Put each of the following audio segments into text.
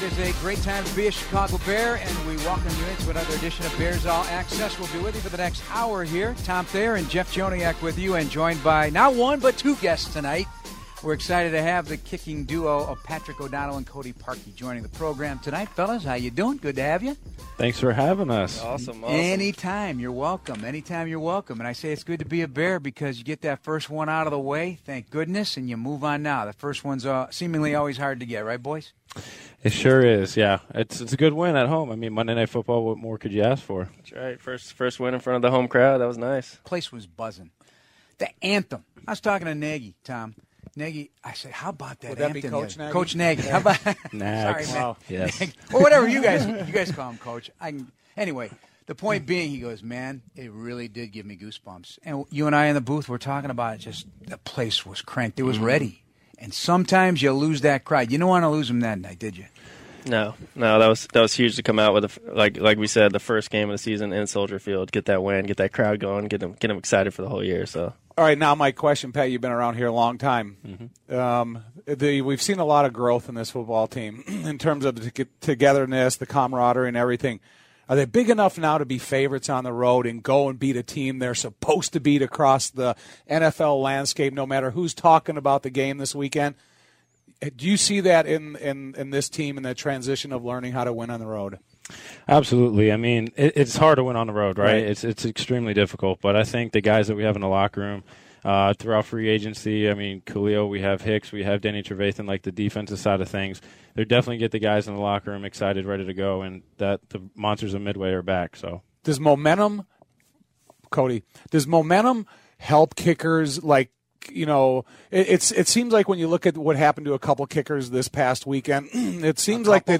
It is a great time to be a Chicago Bear, and we welcome you into another edition of Bears All Access. We'll be with you for the next hour here. Tom Thayer and Jeff Joniak with you, and joined by not one but two guests tonight. We're excited to have the kicking duo of Patrick O'Donnell and Cody Parkey joining the program tonight, fellas. How you doing? Good to have you. Thanks for having us. Awesome, awesome. Anytime you're welcome. Anytime you're welcome. And I say it's good to be a bear because you get that first one out of the way, thank goodness, and you move on now. The first one's uh, seemingly always hard to get, right, boys? It sure is. Yeah, it's it's a good win at home. I mean, Monday Night Football. What more could you ask for? That's right. First first win in front of the home crowd. That was nice. Place was buzzing. The anthem. I was talking to Nagy, Tom. Nagy, I said, how about that Would that be? Coach there? Nagy? Coach Nagy. How about Nags. Sorry, man. Wow. Yes. Nagy. or whatever you guys you guys call him, Coach. I can, anyway. The point being, he goes, man, it really did give me goosebumps. And you and I in the booth were talking about it. Just the place was cranked. It was Mm-hmm. ready. And sometimes you lose that crowd. You don't want to lose them that night, did you? No, no, that was that was huge to come out with. A, like like we said, the first game of the season in Soldier Field, get that win, get that crowd going, get them get them excited for the whole year. So All right, now my question, Pat. You've been around here a long time. Um, the, we've seen a lot of growth in this football team in terms of the t- togetherness, the camaraderie, and everything. Are they big enough now to be favorites on the road and go and beat a team they're supposed to beat across the NFL landscape, no matter who's talking about the game this weekend? Do you see that in, in, in this team and the transition of learning how to win on the road? Absolutely. I mean, it, it's hard to win on the road, right? Right. It's it's extremely difficult. But I think the guys that we have in the locker room uh, throughout free agency, I mean, Khalil, we have Hicks, we have Danny Trevathan, like the defensive side of things. They definitely get the guys in the locker room excited, ready to go, and that the monsters of Midway are back. So does momentum cody does momentum help kickers like you know it, it's it seems like when you look at what happened to a couple kickers this past weekend it seems like they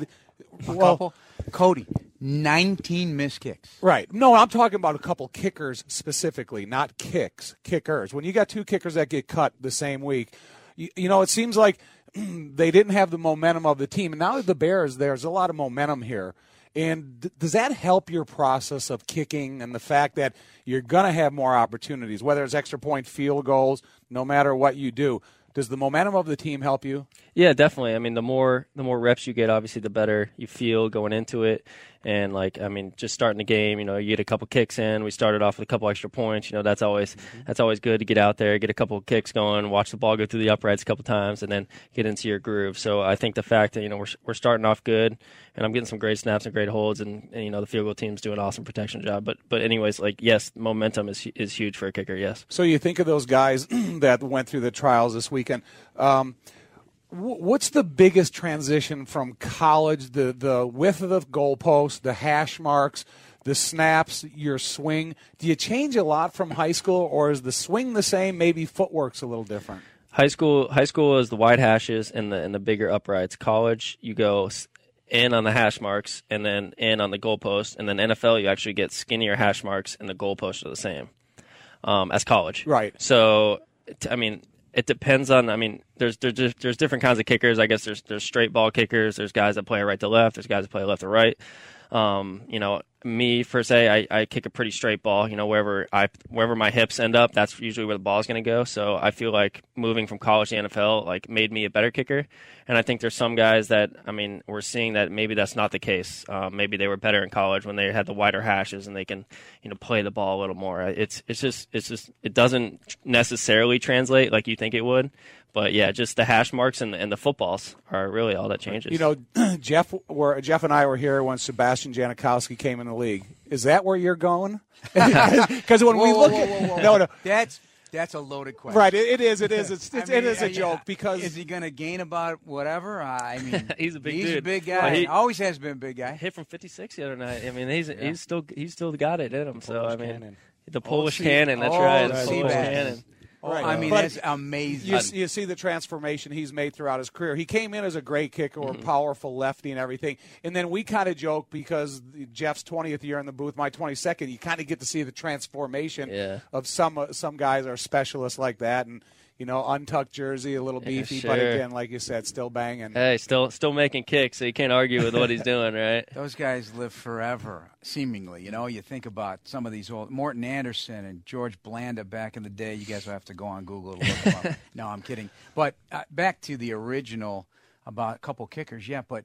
well Couple. Cody, 19 missed kicks. right no i'm talking about a couple kickers specifically not kicks kickers when you got two kickers that get cut the same week you, you know it seems like they didn't have the momentum of the team and now that the bears there's a lot of momentum here and does that help your process of kicking and the fact that you're going to have more opportunities, whether it's extra point field goals, no matter what you do? Does the momentum of the team help you? yeah, definitely. I mean, the more the more reps you get, obviously, the better you feel going into it. And like, I mean, just starting the game, you know, you get a couple kicks in. We started off with a couple extra points. You know, that's always that's always good to get out there, get a couple kicks going, watch the ball go through the uprights a couple times, and then get into your groove. So I think the fact that you know we're we're starting off good, and I'm getting some great snaps and great holds, and, and you know the field goal team's doing an awesome protection job. But but anyways, like yes, momentum is is huge for a kicker. Yes. So you think of those guys that went through the trials this weekend. Um, what's the biggest transition from college? The the width of the goalpost, the hash marks, the snaps, your swing. Do you change a lot from high school, or is the swing the same? Maybe footwork's a little different. High school, high school is the wide hashes and the and the bigger uprights. College, you go in on the hash marks and then in on the goalpost, and then NFL, you actually get skinnier hash marks and the goalposts are the same um, as college. Right. So, I mean, it depends on. I mean, there's there's there's different kinds of kickers. I guess there's there's straight ball kickers. There's guys that play right to left. There's guys that play left to right. Um, you know, me per se, I, I kick a pretty straight ball. You know, wherever I wherever my hips end up, that's usually where the ball is going to go. So I feel like moving from college to NFL like made me a better kicker. And I think there's some guys that I mean we're seeing that maybe that's not the case. Um, maybe they were better in college when they had the wider hashes and they can you know play the ball a little more. It's it's just it's just it doesn't necessarily translate like you think it would. But yeah, just the hash marks and, and the footballs are really all that changes. You know, Jeff, were, Jeff and I were here when Sebastian Janikowski came in the league. Is that where you're going? Because when we look whoa, at whoa, whoa, whoa. no, no, That's that's a loaded question. right, it, it is, it is, it's, it's I mean, it is a joke because is he going to gain about whatever? I mean, He's a big guy. he's a dude. big Well, guy. he- Always has been a big guy. hit from 56 the other night. I mean, he's he's still he's still got it in him. So I mean, cannon. the Polish oh, see- cannon. That's oh, right, the the Polish cannon. Right. I mean, But that's amazing. You, you see the transformation he's made throughout his career. He came in as a great kicker, or powerful lefty, and everything. And then we kind of joke because Jeff's 20th year in the booth, my 22nd. You kind of get to see the transformation Yeah. of some uh, some guys are specialists like that, and you know, untucked jersey, a little Yeah, beefy, but again, like you said, still banging. Hey, still still making kicks, so you can't argue with what he's doing, right? Those guys live forever, seemingly. You know, you think about some of these old Morten Andersen and George Blanda back in the day. You guys will have to go on Google to look them up. no, I'm kidding. But uh, back to the original about a couple kickers, yeah. But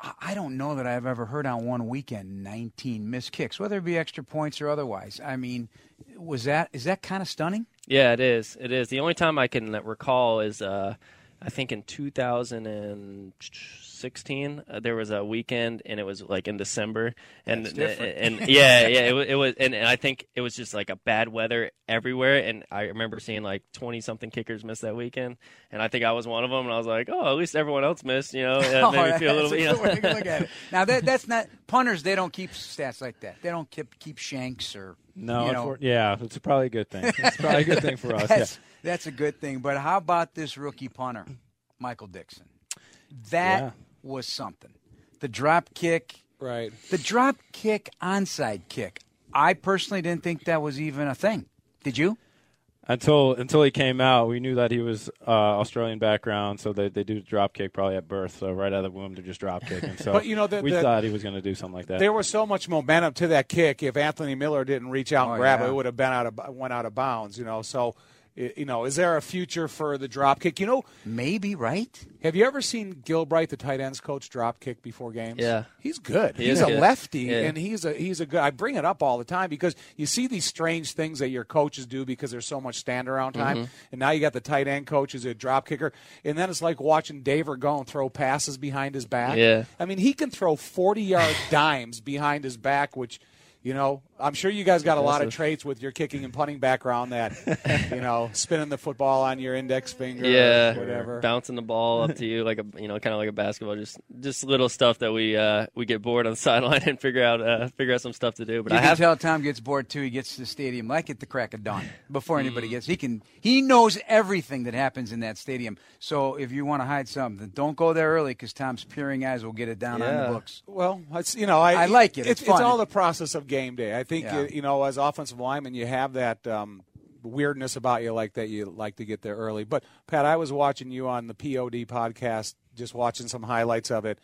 I- I don't know that I've ever heard on one weekend 19 missed kicks, whether it be extra points or otherwise. I mean, was that is that kind of stunning? Yeah, it is. It is. The only time I can recall is, uh, I think in 2016, uh, there was a weekend, and it was like in December, and different. and yeah, yeah, it, it was, and, and I think it was just like a bad weather everywhere, and I remember seeing like 20 something kickers miss that weekend, and I think I was one of them, and I was like, oh, at least everyone else missed, you know, Oh, made me feel a little, that's you good way to know. look at it. Now that that's not punters. They don't keep stats like that. They don't keep keep shanks or No, You know, yeah, it's probably a good thing. It's probably a good thing for us. Yeah. That's, that's a good thing. But how about this rookie punter, Michael Dixon? That Yeah. was something. The drop kick, right. the drop kick onside kick. I personally didn't think that was even a thing. Did you? Until until he came out, we knew that he was uh, Australian background, so they, they do drop kick probably at birth. So right out of the womb, they're just drop kicking. So But, you know, the- we the- thought he was going to do something like that. There was so much momentum to that kick. If Anthony Miller didn't reach out and Oh, grab yeah. it, it would have been out of went out of bounds. You know, so i- you know, is there a future for the drop kick? You know, Maybe, right? have you ever seen Gilbride, the tight ends coach, drop kick before games? Yeah. he's good. He he's a good. lefty, Yeah. and he's a he's a good. I bring it up all the time because you see these strange things that your coaches do because there's so much stand around time, Mm-hmm. and now you got the tight end coach who's a drop kicker, and then it's like watching Dave go and throw passes behind his back. Yeah. I mean, he can throw 40 yard dimes behind his back, which, you know, I'm sure you guys got a lot of traits with your kicking and punting background that, you know, spinning the football on your index finger, yeah, or whatever. bouncing the ball up to you like a you know kind of like a basketball, just just little stuff that we uh, we get bored on the sideline and figure out uh, figure out some stuff to do. But You I can have tell Tom gets bored too. He gets to the stadium like at the crack of dawn before Mm. anybody gets. He can. He knows everything that happens in that stadium. So if you want to hide something, don't go there early because Tom's peering eyes will get it down on the books. Well, it's you know I, I like it. It's, It's fun. all the process of game day. I think Yeah. you, you know as offensive lineman you have that um, weirdness about you like that you like to get there early. But Pat, I was watching you on the POD podcast, just watching some highlights of it.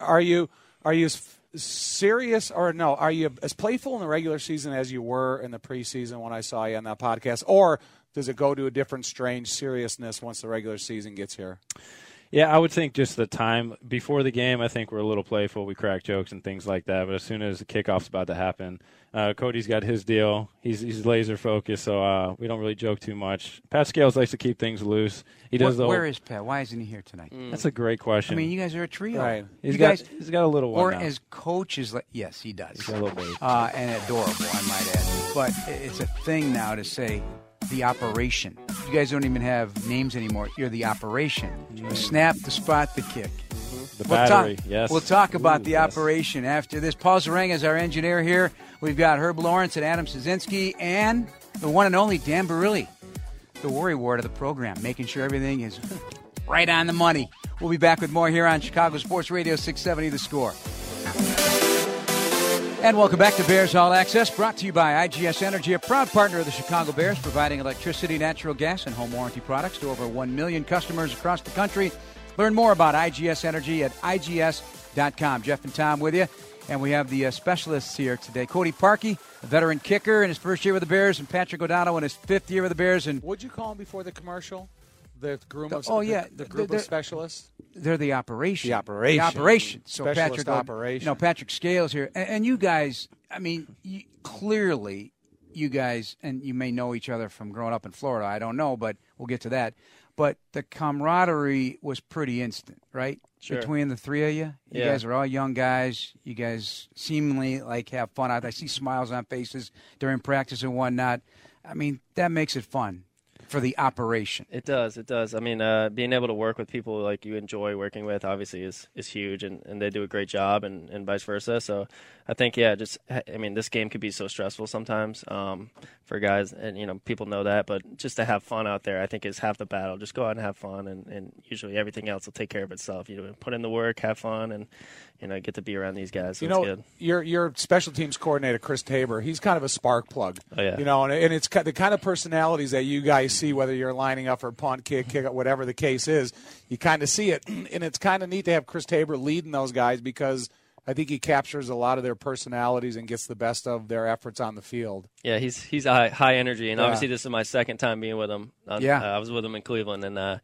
Are you are you as serious or no? Are you as playful in the regular season as you were in the preseason when I saw you on that podcast, or does it go to a different strange seriousness once the regular season gets here? Yeah, I would think just the time before the game. I think we're a little playful. We crack jokes and things like that. But as soon as the kickoff's about to happen, uh, Cody's got his deal. He's he's laser focused, so uh, we don't really joke too much. Pat Scales likes to keep things loose. He does. Wh- the where whole- is Pat? Why isn't he here tonight? That's a great question. I mean, you guys are a trio. Right. he's you got guys, he's got a little one or now. as coaches, like yes, he does. He's got a little baby. uh, and adorable, I might add. But it's a thing now to say the operation. You guys don't even have names anymore. You're the operation. The snap, the spot, the kick. the We'll battery. talk, yes. We'll talk about Ooh, the yes. operation after this. Paul Zarang is our engineer here. We've got Herb Lawrence and Adam Szynski and the one and only Dan Barilli, the worry ward of the program, making sure everything is right on the money. We'll be back with more here on Chicago Sports Radio 670 The Score. And welcome back to Bears All Access, brought to you by IGS Energy, a proud partner of the Chicago Bears, providing electricity, natural gas, and home warranty products to over 1 million customers across the country. Learn more about IGS Energy at IGS.com. Jeff and Tom with you. And we have the uh, specialists here today. Cody Parkey, a veteran kicker in his first year with the Bears, and Patrick O'Donnell in his fifth year with the Bears. And What'd you call him before the commercial? The groom of oh, the- yeah, the, group they're- of specialists. They're the operation. The operation. The operation. So Specialist Patrick, operation. You know, Patrick Scales here, and, and you guys. I mean, you, clearly, you guys, and you may know each other from growing up in Florida. I don't know, but we'll get to that. But the camaraderie was pretty instant, right? Sure. Between the three of you, you Yeah. guys are all young guys. You guys seemingly like have fun. I, I see smiles on faces during practice and whatnot. I mean, that makes it fun for the operation. It does. It does. I mean, uh, being able to work with people like you enjoy working with, obviously, is is huge, and, and they do a great job, and, and vice versa. So, I think, yeah, just I mean, this game could be so stressful sometimes um, for guys, and you know, people know that. But just to have fun out there, I think is half the battle. Just go out and have fun, and, and usually everything else will take care of itself. You know, put in the work, have fun, and you know, get to be around these guys. So you know, good. your your special teams coordinator, Chris Tabor, he's kind of a spark plug. Oh, yeah. You know, and, and it's the kind of personalities that you guys see, whether you're lining up for punt, kick, kick, whatever the case is, you kind of see it, and it's kind of neat to have Chris Tabor leading those guys because. I think he captures a lot of their personalities and gets the best of their efforts on the field. Yeah, he's he's high, high energy, and Yeah. obviously this is my second time being with him. Uh, Yeah. uh, I was with him in Cleveland, and uh,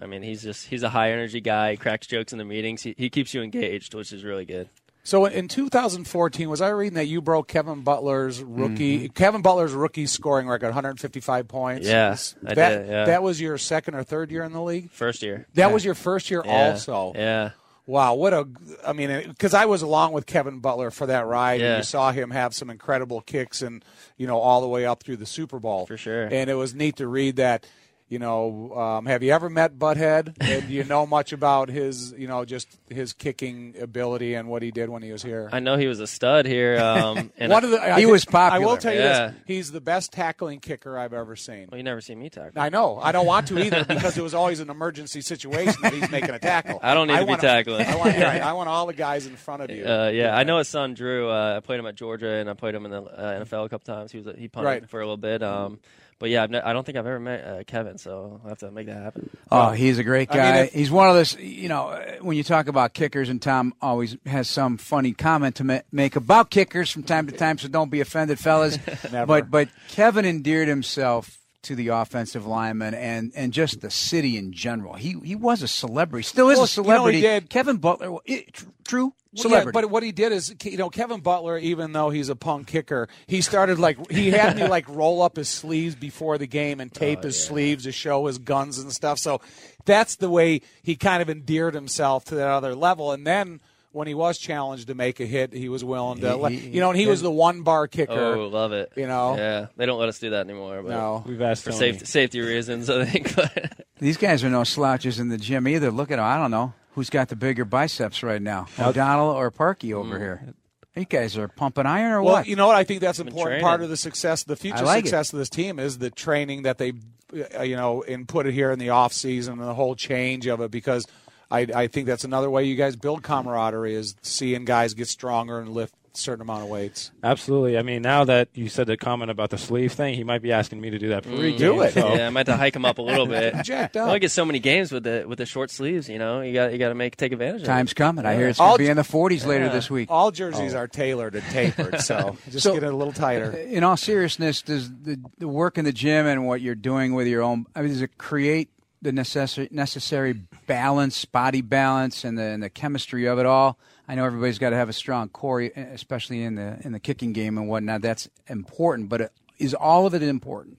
I mean he's just he's a high energy guy. He cracks jokes in the meetings. He, he keeps you engaged, which is really good. So in 2014, was I reading that you broke Kevin Butler's rookie Mm-hmm. Kevin Butler's rookie scoring record, 155 points? Yeah, I that, did, yeah. That was your second or third year in the league. First year. That was your first year, Yeah. also. Yeah. Wow, what a! I mean, because I was along with Kevin Butler for that ride, Yeah. and you saw him have some incredible kicks, and you know, all the way up through the Super Bowl. For sure. And it was neat to read that. You know, um, have you ever met Butthead? And do you know much about his, you know, just his kicking ability and what he did when he was here? I know he was a stud here. Um, and One of the, I He think- was popular. I will tell you Yeah. this: he's the best tackling kicker I've ever seen. well, you never see me tackle. I know. I don't want to either because it was always an emergency situation that he's making a tackle. I don't need to be want tackling. I want, yeah, I want all the guys in front of you. Uh, yeah, I know his son Drew. Uh, I played him at Georgia, and I played him in the uh, NFL a couple times. He was he punted Right. for a little bit. Um, but yeah, I've ne- I don't think I've ever met uh, Kevin, so I'll have to make that happen. Oh, he's a great I mean, guy. if- he's one of those, you know, uh, when you talk about kickers, and Tom always has some funny comment to ma- make about kickers from time to time, so don't be offended, fellas. Never. But but Kevin endeared himself to the offensive lineman and, and just the city in general. He he was a celebrity, still is Well, a you know, he celebrity. did- Kevin Butler, it, tr- true Well, celebrity. Yeah, but what he did is, you know, Kevin Butler, even though he's a punk kicker, he started like he had me like roll up his sleeves before the game and tape oh, his sleeves to show his guns and stuff. So that's the way he kind of endeared himself to that other level. And then when he was challenged to make a hit, he was willing to, He- he- you know, and he was the one bar kicker. Oh, love it. You know? yeah, they don't let us do that anymore. But No. We've asked for safety safety reasons, I think. But These guys are no slouches in the gym either. Look at him. I don't know who's got the bigger biceps right now, O'Donnell or Parkey over here. You guys are pumping iron or what? Well, what? you know what? I think that's an important training. part of the success, the future I like it. success of this team is the training that they, uh, you know, inputted here in the off season and the whole change of it. Because I, I think that's another way you guys build camaraderie is seeing guys get stronger and lift a certain amount of weights. Absolutely. I mean, now that you said the comment about the sleeve thing, he might be asking me to do that for Mm. Do it. So yeah, I might have to hike him up a little bit. Jacked I up. only get so many games with the with the short sleeves. You know, you got you got to make take advantage. Time's of it. coming. I hear it's going to be in the 40s later this week. All jerseys are tailored and tapered, so just So- get it a little tighter. In all seriousness, does the, the work in the gym and what you're doing with your own, I mean, does it create the necessary necessary balance, body balance, and the, and the chemistry of it all? I know everybody's got to have a strong core, especially in the in the kicking game and whatnot. That's important, but is all of it important?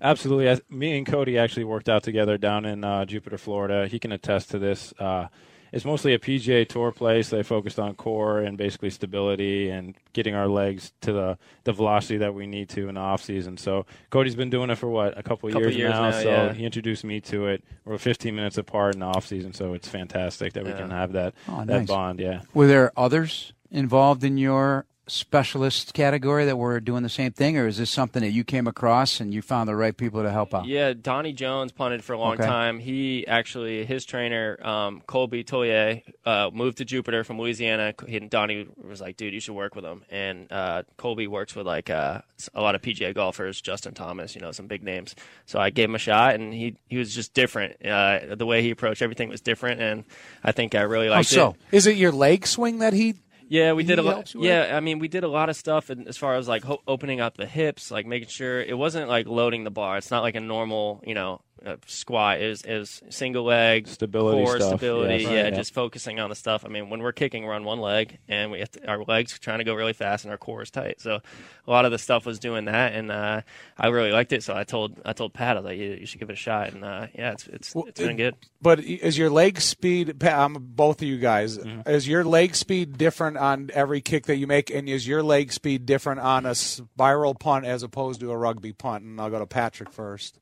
Absolutely. Me and Cody actually worked out together down in uh, Jupiter, Florida. He can attest to this. Uh, it's mostly a PGA Tour place. They focused on core and basically stability and getting our legs to the, the velocity that we need to in the off season. So Cody's been doing it for what a couple, Couple years, years now. now, so yeah. he introduced me to it. We're 15 minutes apart in the off season, so it's fantastic that we Yeah. can have that Oh, that nice. bond. Yeah. Were there others involved in your specialist category that were doing the same thing, or is this something that you came across and you found the right people to help out? Yeah, Donnie Jones punted for a long Okay. time. He actually, his trainer, um, Colby Toye, uh, moved to Jupiter from Louisiana. He, and Donnie was like, dude, you should work with him. And uh, Colby works with like uh, a lot of PGA golfers, Justin Thomas, you know, some big names. So I gave him a shot, and he, he was just different. Uh, the way he approached everything was different, and I think I really liked liked so? is it your leg swing that he? Yeah, we He did a lot. helps you with Yeah, I mean, we did a lot of stuff in, as far as like ho- opening up the hips, like making sure it wasn't like loading the bar. It's not like a normal, you know, uh, squat. Is is single leg Stability core stuff, stability. yes. yeah, Right. just focusing on the stuff. I mean, when we're kicking, we're on one leg, and we have to, our legs trying to go really fast, and our core is tight. So a lot of the stuff was doing that, and uh, I really liked it. So I told I told Pat, I was like, you, you should give it a shot, and uh, yeah, it's it's Well, it's been it- good. But is your leg speed? Pa- Um, both of you guys, Mm-hmm. is your leg speed different on every kick that you make, and is your leg speed different on a spiral punt as opposed to a rugby punt? And I'll go to Patrick first.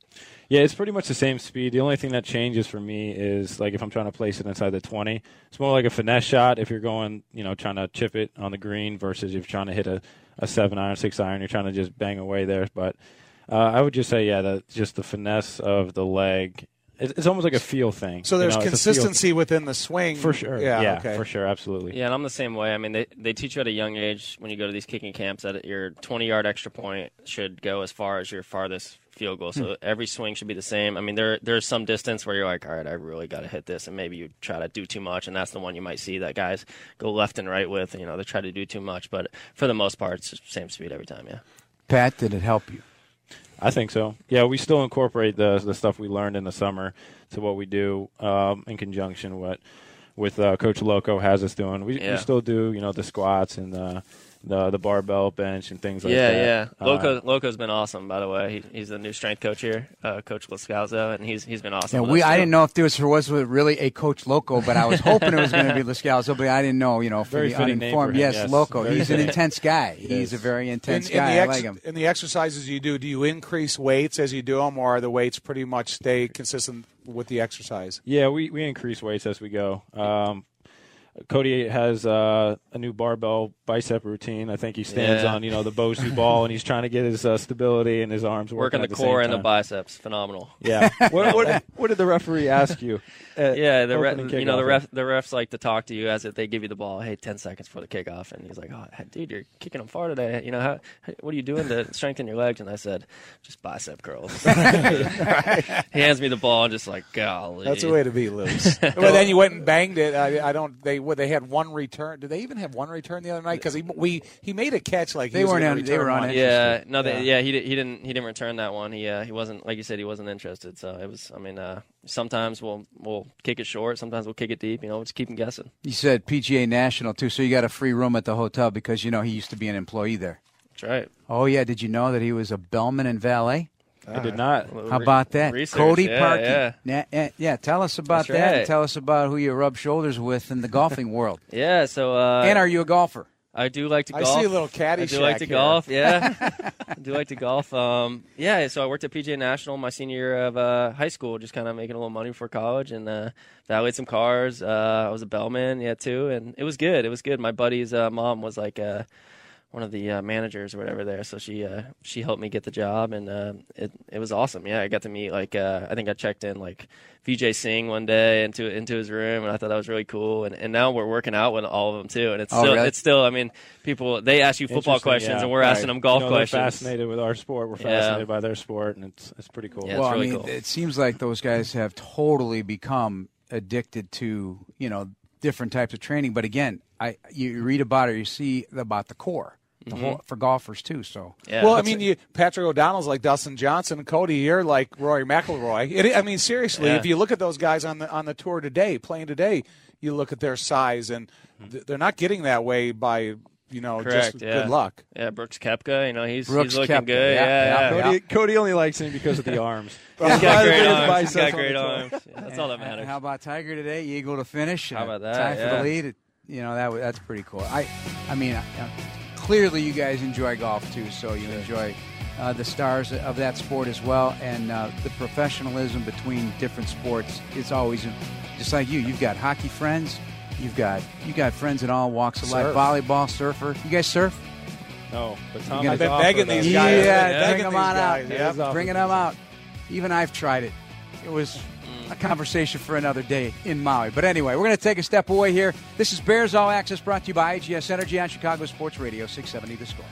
Yeah, it's pretty much the same speed. The only thing that changes for me is like if I'm trying to place it inside the 20, it's more like a finesse shot. If you're going, you know, trying to chip it on the green versus if you're trying to hit a, a seven iron, six iron, you're trying to just bang away there. But uh, I would just say, yeah, that just the finesse of the leg. It's, it's almost like a feel thing. So you there's know, it's a feel consistency within the swing. for sure. Yeah. Yeah, okay. for sure, absolutely. Yeah, and I'm the same way. I mean, they they teach you at a young age when you go to these kicking camps that your 20 yard extra point should go as far as your farthest field goal. So every swing should be the same. I mean, there there's some distance where you're like, all right, I really got to hit this, and maybe you try to do too much, and that's the one you might see that guys go left and right with. You know, they try to do too much, but for the most part, it's the same speed every time. Yeah. Pat, did it help you? I think so. Yeah, we still incorporate the the stuff we learned in the summer to what we do um, in conjunction with with uh, Coach Loco has us doing. We, Yeah. we still do you know the squats and the the, the barbell bench and things like yeah, that. yeah. Uh, Loco Loco's been awesome, by the way. He, he's the new strength coach here, uh, Coach Loscalzo, and he's he's been awesome. Yeah, we. us, I too. didn't know if there was, was really a coach Loco, but I was hoping it was going to be Loscalzo, but I didn't know. You know, for Very the fitting name uninformed, for him, yes, yes. Loco. Very He's an intense guy. He's is. a very intense in guy. the I ex- like him. in the exercises you do, do you increase weights as you do them, or are the weights pretty much stay consistent with the exercise? Yeah, we, we increase weights as we go. Um, Cody has uh, a new barbell bicep routine. I think he stands Yeah. on you know the Bosu ball and he's trying to get his uh, stability and his arms working, working the the core and the biceps. Phenomenal. Yeah. what, what, what did the referee ask you? Yeah, the opening ref, you know the ref the refs like to talk to you as if they give you the ball. Hey, ten seconds for the kickoff, and he's like, "Oh, dude, you're kicking them far today. You know how? What are you doing to strengthen your legs?" And I said, "Just bicep curls." he hands me the ball and just like, golly. That's a way to be loose. well, then you went and banged it. I, I don't. They what, they had one return. Did they even have one return the other night? Because he we he made a catch like he They was weren't gonna on- they were on one. it. Yeah, no, they, Yeah. yeah, he, di- he didn't he didn't return that one. He uh, he wasn't like you said he wasn't interested. So it was. I mean, uh, sometimes we'll we'll kick it short. Sometimes we'll kick it deep. You know, just keep him guessing. You said PGA National too, so you got a free room at the hotel because you know he used to be an employee there. That's right. Oh yeah, did you know that he was a bellman and valet? I did not. How about that, Research, Cody yeah, Parkey? yeah. Na- eh, yeah, tell us about That's that. And tell us about who you rub shoulders with in the golfing world. Yeah. So uh, and are you a golfer? I do like to golf. I see a little caddy I do like to here. golf. Yeah, I do like to golf. Um, yeah, so I worked at PGA National my senior year of uh, high school, just kind of making a little money for college and uh, valeted some cars. Uh, I was a bellman, yeah, too, and it was good. It was good. My buddy's uh, mom was like. Uh, one of the uh, managers or whatever there, so she uh, she helped me get the job, and uh, it it was awesome. Yeah, I got to meet like uh, I think I checked in like Vijay Singh one day into into his room, and I thought that was really cool. And, and now we're working out with all of them too, and it's Oh, still really? it's still. I mean, people they ask you football questions, yeah. and we're asking them golf You know, they're questions. fascinated with our sport. We're Yeah. fascinated by their sport, and it's it's pretty cool. Yeah. well, really I mean, cool. it seems like those guys have totally become addicted to you know different types of training. But again, I you read about it, you see about the core the whole, for golfers too. So Yeah, well, I mean, you, Patrick O'Donnell's like Dustin Johnson, Cody. You're like Rory McIlroy. It, I mean, seriously, Yeah. if you look at those guys on the on the tour today, playing today, you look at their size, and th- they're not getting that way by you know Correct, just yeah. good luck. yeah, Brooks Koepka, you know he's Brooks he's looking Koepka, good. yeah, Yeah, yeah, yeah. Cody, Cody only likes him because of the arms. He's got great arms. He's biceps got great arms. Yeah, that's all that And matters. How about Tiger today? Eagle to finish. How about that? Tie for the lead. It- You know that that's pretty cool. I, I mean, uh, clearly you guys enjoy golf too, so you enjoy uh, the stars of that sport as well, and uh, the professionalism between different sports. It's always just like you. You've got hockey friends. You've got you got friends in all walks of life. Volleyball, surfer. You guys surf? No, but Tom You're has gonna- I've been begging us- these yeah, guys. bring Begging them on guys, out. yeah. He's Bringing them out. Even I've tried it. It was a conversation for another day in Maui. But anyway, we're going to take a step away here. This is Bears All Access brought to you by IGS Energy on Chicago Sports Radio 670 The Score.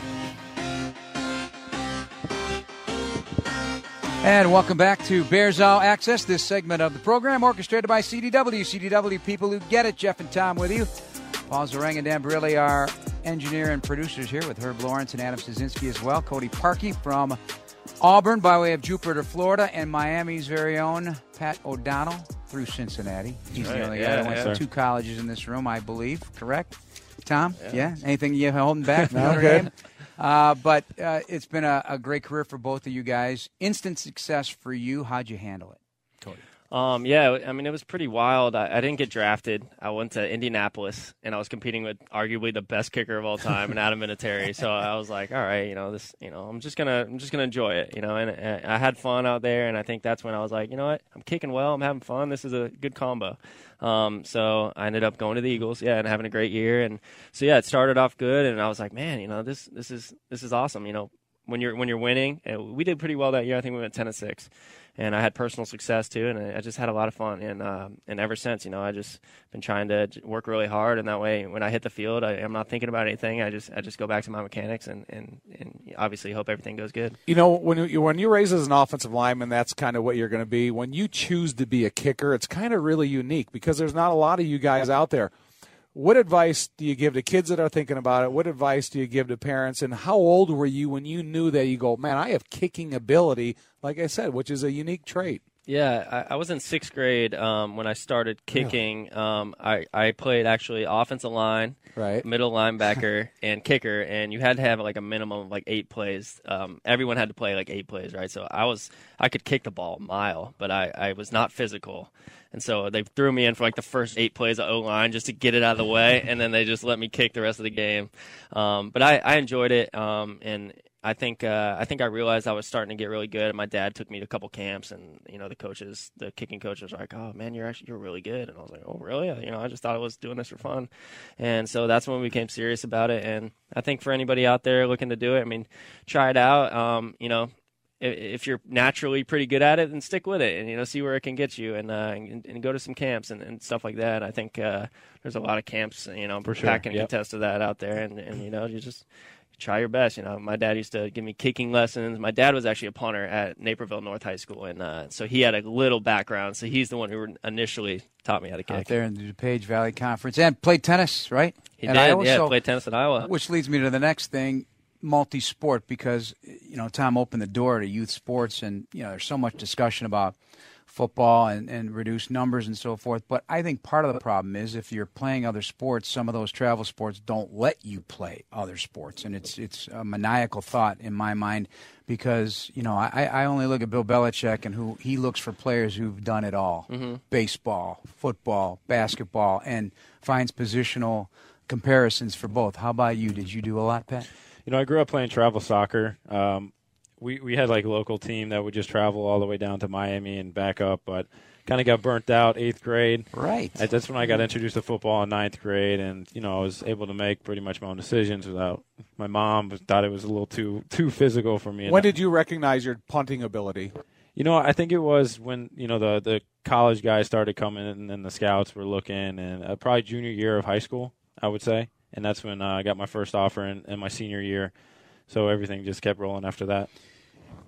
And welcome back to Bears All Access, this segment of the program orchestrated by CDW. CDW people who get it. Jeff and Tom with you. Paul Zarang and Dan Barilli are engineer and producers here with Herb Lawrence and Adam Stasinski as well. Cody Parkey from Auburn by way of Jupiter, Florida, and Miami's very own Pat O'Donnell through Cincinnati. He's the right, only guy yeah, that went yeah. to two colleges in this room, I believe. Correct, Tom? Yeah. Anything you holding back? from No, Notre. Dame? Uh, but uh, it's been a, a great career for both of you guys. Instant success for you. How'd you handle it? Um, yeah, I mean, it was pretty wild. I, I, didn't get drafted. I went to Indianapolis, and I was competing with arguably the best kicker of all time, and Adam Vinatieri. So I was like, all right, you know, this, you know, I'm just gonna, I'm just gonna enjoy it, you know. And, and, I had fun out there, and I think that's when I was like, you know what, I'm kicking well, I'm having fun. This is a good combo. Um, so I ended up going to the Eagles, yeah, and having a great year. And so yeah, it started off good, and I was like, man, you know, this, this is, this is awesome. You know, when you're when you're winning, and we did pretty well that year. I think we went ten and six and I had personal success too, and I just had a lot of fun. And uh, and ever since, you know, I just been trying to work really hard, and that way, when I hit the field, I, am not thinking about anything. I just I just go back to my mechanics, and, and, and obviously hope everything goes good. You know, when you when you raise as an offensive lineman, that's kind of what you're going to be. When you choose to be a kicker, it's kind of really unique because there's not a lot of you guys out there. What advice do you give to kids that are thinking about it? What advice do you give to parents? And how old were you when you knew that you go, man, I have kicking ability, like I said, which is a unique trait? Yeah, I, I was in sixth grade um, when I started kicking. Yeah. Um, I, I played actually offensive line, right, middle linebacker, and kicker, and you had to have like a minimum of like eight plays. Um, everyone had to play like eight plays, right? So I was I could kick the ball a mile, but I, I was not physical. And so they threw me in for like the first eight plays of O line just to get it out of the way, and then they just let me kick the rest of the game. Um, but I, I enjoyed it, um, and I think uh, I think I realized I was starting to get really good. And my dad took me to a couple camps, and you know the coaches, the kicking coaches, were like, "Oh man, you're actually you're really good." And I was like, "Oh really?" You know, I just thought I was doing this for fun, and so that's when we became serious about it. And I think for anybody out there looking to do it, I mean, try it out. Um, you know, if you're naturally pretty good at it, then stick with it and you know see where it can get you and uh, and, and, go to some camps and, and stuff like that. I think uh, there's a lot of camps you know For sure. can yep. attest to that out there and, and you know you just try your best. You know, my dad used to give me kicking lessons. My dad was actually a punter at Naperville North High School, and uh, so he had a little background. So he's the one who initially taught me how to kick. Out there in the DuPage Valley Conference, and played tennis, right? He at did. Iowa, yeah, so, played tennis at Iowa. Which leads me to the next thing multi-sport because you know Tom opened the door to youth sports, and you know there's so much discussion about football and, and reduced numbers and so forth. But I think part of the problem is if you're playing other sports, some of those travel sports don't let you play other sports, and it's it's a maniacal thought in my mind because you know I, I only look at Bill Belichick and who he looks for players who've done it all: mm-hmm. baseball, football, basketball, and finds positional comparisons for both. How about you? Did you do a lot, Pat? You know, I grew up playing travel soccer. Um, we we had like a local team that would just travel all the way down to Miami and back up, but kind of got burnt out eighth grade. Right. That's when I got introduced to football in ninth grade, and you know I was able to make pretty much my own decisions without. My mom thought it was a little too too physical for me. When did you recognize your punting ability? You know, I think it was when you know the the college guys started coming, and then the scouts were looking, and uh, probably junior year of high school, I would say and that's when uh, I got my first offer in, in my senior year. So everything just kept rolling after that.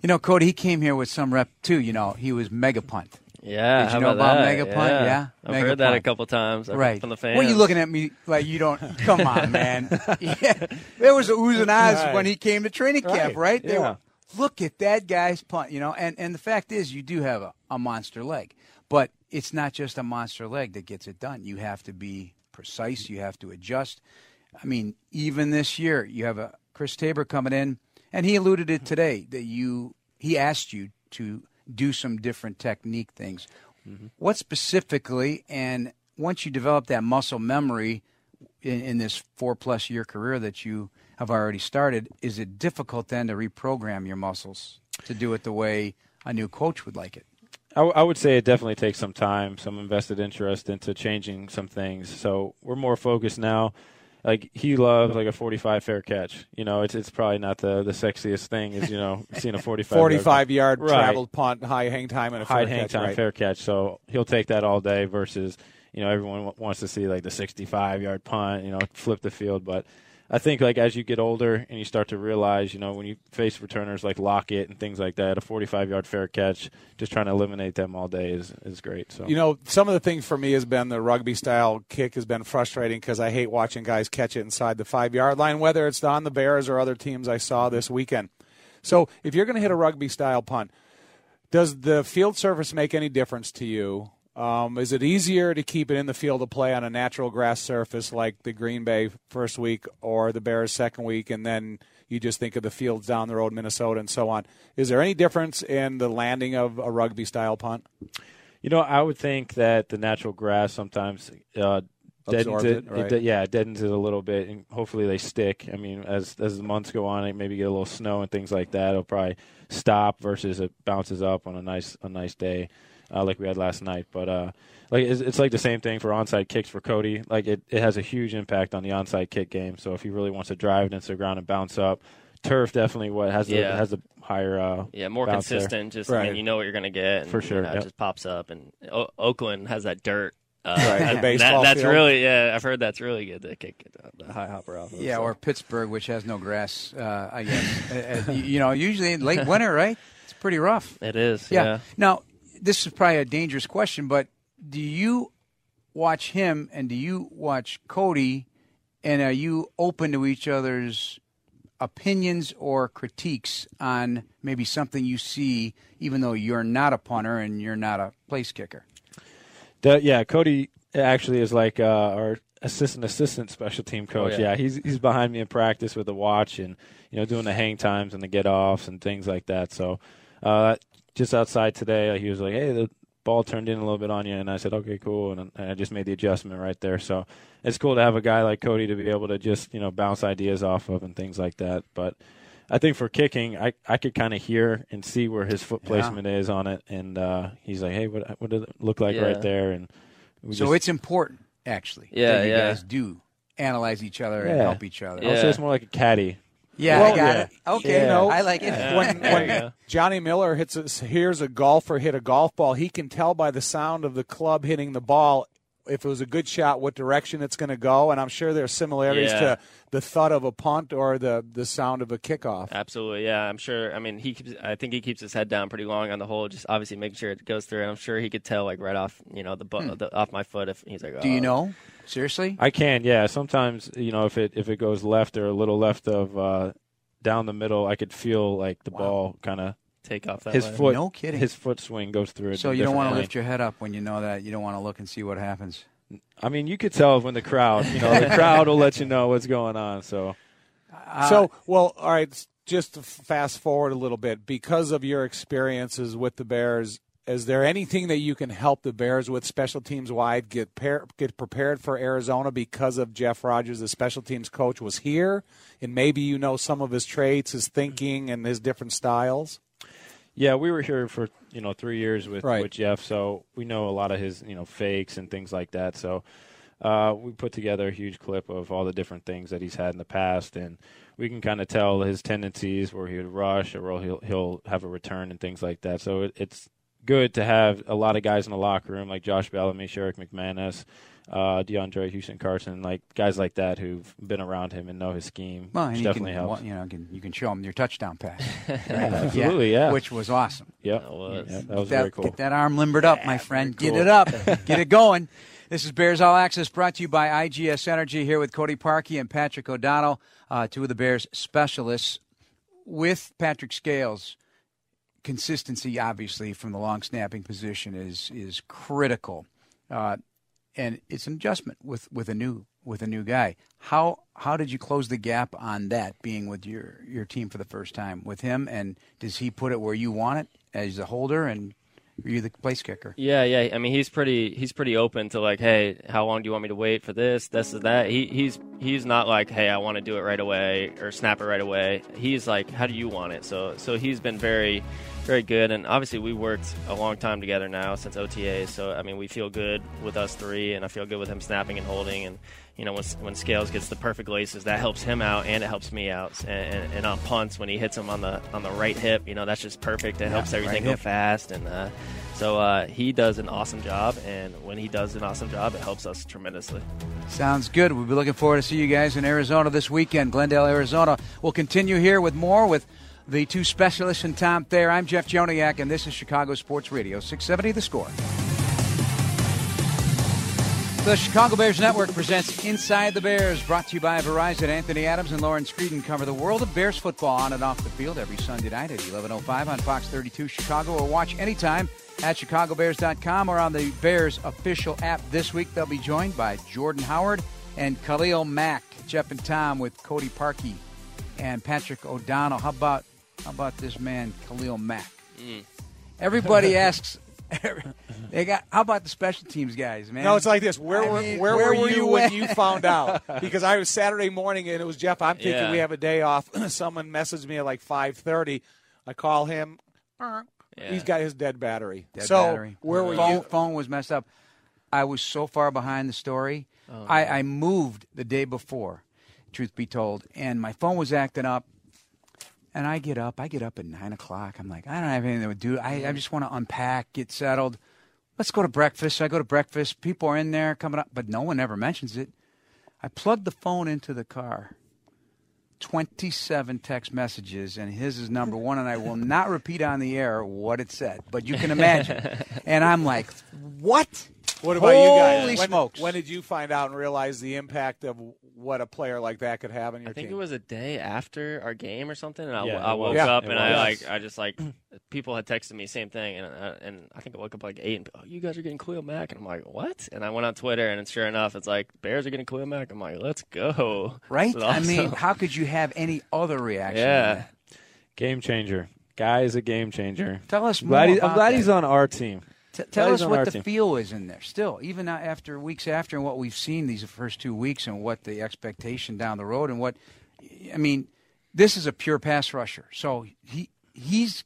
You know, Cody, he came here with some rep too. You know, he was mega punt. Yeah, Did you know about, about mega punt? Yeah, yeah I've mega heard that a couple times. Right from the fans. What are you looking at me like you don't? Come on, man. yeah. There was a oohs and ahs right. when he came to training camp, right? right? Yeah. Were, Look at that guy's punt, you know. And and the fact is, you do have a, a monster leg, but it's not just a monster leg that gets it done. You have to be precise. You have to adjust. I mean, even this year, you have a Chris Tabor coming in, and he alluded it today that you he asked you to do some different technique things. Mm-hmm. What specifically, and once you develop that muscle memory in, in this four plus year career that you have already started, is it difficult then to reprogram your muscles to do it the way a new coach would like it? I, w- I would say it definitely takes some time, some invested interest into changing some things. So we're more focused now like he loved like a 45 fair catch. You know, it's it's probably not the the sexiest thing is you know seeing a 45 45 yard, right. traveled punt, high hang time, and a high hang catch, time right. fair catch. So he'll take that all day versus you know everyone w- wants to see like the 65 yard punt, you know, flip the field, but I think like as you get older and you start to realize, you know, when you face returners like Lockett and things like that, a 45 yard fair catch, just trying to eliminate them all day is is great. So you know, some of the things for me has been the rugby style kick has been frustrating because I hate watching guys catch it inside the five yard line, whether it's on the Bears or other teams I saw this weekend. So if you're going to hit a rugby style punt, does the field surface make any difference to you um, is it easier to keep it in the field of play on a natural grass surface like the Green Bay first week or the Bears second week, and then you just think of the fields down the road, Minnesota, and so on? Is there any difference in the landing of a rugby style punt? You know, I would think that the natural grass sometimes uh, deadens it. it, right. de- yeah, it deadens it a little bit, and hopefully they stick. I mean, as as the months go on, it maybe get a little snow and things like that. It'll probably stop versus it bounces up on a nice a nice day, uh, like we had last night. But uh, like it's, it's like the same thing for onside kicks for Cody. Like it, it has a huge impact on the onside kick game. So if he really wants to drive it into the ground and bounce up, turf definitely what has the, has a higher uh, Yeah, more bounce there. consistent. Just I mean, you know what you're going to get. And, For sure, you know, yep. it just pops up. And o- Oakland has that dirt. Uh, Right, the that- baseball that's field. really yeah. I've heard that's really good to kick uh, the high hopper off. Of, Yeah, so. or Pittsburgh, which has no grass, uh, I guess. Uh, uh, you you know, usually in late winter, right? It's pretty rough. it is. Yeah. Yeah. Now, this is probably a dangerous question, but do you watch him and do you watch Cody, and are you open to each other's opinions or critiques on maybe something you see, even though you're not a punter and you're not a place kicker? The- yeah, Cody actually is like uh, our assistant assistant special team coach. Oh, yeah. yeah. he's he's behind me in practice with the watch and you know doing the hang times and the get offs and things like that. So uh, just outside today, he was like, "Hey, the ball turned in a little bit on you," and I said, "Okay, cool," and, and I just made the adjustment right there. So it's cool to have a guy like Cody to be able to just you know bounce ideas off of and things like that. But I think for kicking, I, I could kind of hear and see where his foot Yeah. placement is on it, and uh, he's like, "Hey, what what did it look like Yeah. right there?" And we So just- it's important, actually, Yeah, that you yeah. guys do analyze each other and help each other. I would say it's more like a caddy. Yeah, Well, I got yeah. it. Okay, Yeah. no, I like it. Yeah. when, when. Johnny Miller hits a, hears a golfer hit a golf ball, he can tell by the sound of the club hitting the ball if it was a good shot, what direction it's going to go. And I'm sure there's similarities Yeah. to the thud of a punt or the, the sound of a kickoff. Absolutely, yeah. I'm sure. I mean, he. Keeps, I think he keeps his head down pretty long on the hole, just obviously making sure it goes through. And I'm sure he could tell, like right off, you know, the, bu- the off my foot if he's like, Hmm. Do you "Oh." know? Seriously? I can, yeah. Sometimes you know if it if it goes left or a little left of uh, down the middle, I could feel like the ball kind of take off that his way. foot. No kidding. His foot swing goes through it. So you don't want to lift your head up when you know that. You don't want to look and see what happens. I mean, you could tell when the crowd, you know, the crowd will let you know what's going on. So Uh, so, well, all right, just to fast forward a little bit, because of your experiences with the Bears, is there anything that you can help the Bears with special teams wide get pair, get prepared for Arizona because of Jeff Rodgers, the special teams coach, was here, and maybe you know some of his traits, his thinking, and his different styles. Yeah, we were here for you know three years with Right. with Jeff, so we know a lot of his you know fakes and things like that. So uh, we put together a huge clip of all the different things that he's had in the past, and we can kind of tell his tendencies where he would rush or he'll he'll have a return and things like that. So it, it's good to have a lot of guys in the locker room like Josh Bellamy, Sherrick McManis. Uh, DeAndre Houston Carson, like guys like that who've been around him and know his scheme, well, and you definitely can, helps. you know, can, you can show him your touchdown pass. absolutely, yeah. Which was awesome. Yep. That was. Yep, that was Get very cool. Get that arm limbered up, my friend. Get it up. Get it going. This is Bears All Access brought to you by IGS Energy here with Cody Parkey and Patrick O'Donnell, uh, two of the Bears specialists. With Patrick Scales, consistency, obviously, from the long snapping position is is critical. Uh, and it's an adjustment with, with a new with a new guy. How how did you close the gap on that being with your your team for the first time with him? And does he put it where you want it as a holder and are you the place kicker? Yeah, yeah. I mean, he's pretty. He's pretty open to like, hey, how long do you want me to wait for this, this, or that? He, he's he's not like, hey, I want to do it right away or snap it right away. He's like, how do you want it? So so he's been very, very good. And obviously, we worked a long time together now since OTA. So I mean, we feel good with us three, and I feel good with him snapping and holding. And you know, when when Scales gets the perfect laces, that helps him out and it helps me out. And, and, and on punts, when he hits him on the on the right hip, you know, that's just perfect. It helps right everything go fast and. Uh, so uh, he does an awesome job, and when he does an awesome job, it helps us tremendously. Sounds good. We'll be looking forward to see you guys in Arizona this weekend, Glendale, Arizona. We'll continue here with more with the two specialists and Tom Thayer. I'm Jeff Joniak, and this is Chicago Sports Radio 670 The Score. The Chicago Bears Network presents Inside the Bears, brought to you by Verizon. Anthony Adams and Lauren Screeden cover the world of Bears football on and off the field every Sunday night at 11.05 on Fox 32 Chicago, or watch anytime at chicagobears.com or on the Bears official app. This week, they'll be joined by Jordan Howard and Khalil Mack. Jeff and Tom with Cody Parkey and Patrick O'Donnell. How about how about this man, Khalil Mack? Mm. Everybody asks they got. How about the special teams guys, man? No, it's like this. Where I were mean, where, where were were you you when you found out? Because I was Saturday morning and it was Jeff. I'm thinking Yeah. we have a day off. Someone messaged me at like 5:30. I call him. Yeah. He's got his dead battery. Dead so battery. where were phone, you? Phone was messed up. I was so far behind the story. Oh. I, I moved the day before, truth be told, and my phone was acting up. And I get up. I get up at nine o'clock. I'm like, I don't have anything to do. I. I just want to unpack, get settled. Let's go to breakfast. So I go to breakfast. People are in there coming up, but no one ever mentions it. I plugged the phone into the car. 27 text messages, and his is number one, and I will not repeat on the air what it said, but you can imagine. and I'm like, what? What about you guys? Holy when, smokes. When did you find out and realize the impact of what a player like that could have on your team? I think team? it was a day after our game or something, and I, Yeah, I woke. Yeah, up it and I like I just like people had texted me same thing, and uh, and I think I woke up like eight and oh, you guys are getting Khalil Mack, and I'm like what? And I went on Twitter, and sure enough, it's like Bears are getting Khalil Mack. I'm like let's go, Right? This is I mean, how could you have any other reaction? yeah. Game changer. Guy is a game changer. Tell us I'm more. glad, he- I'm glad that. he's on our team. T- tell us what the team. feel is in there. Still, even after weeks after, and what we've seen these first two weeks, and what the expectation down the road, and what I mean, this is a pure pass rusher. So he he's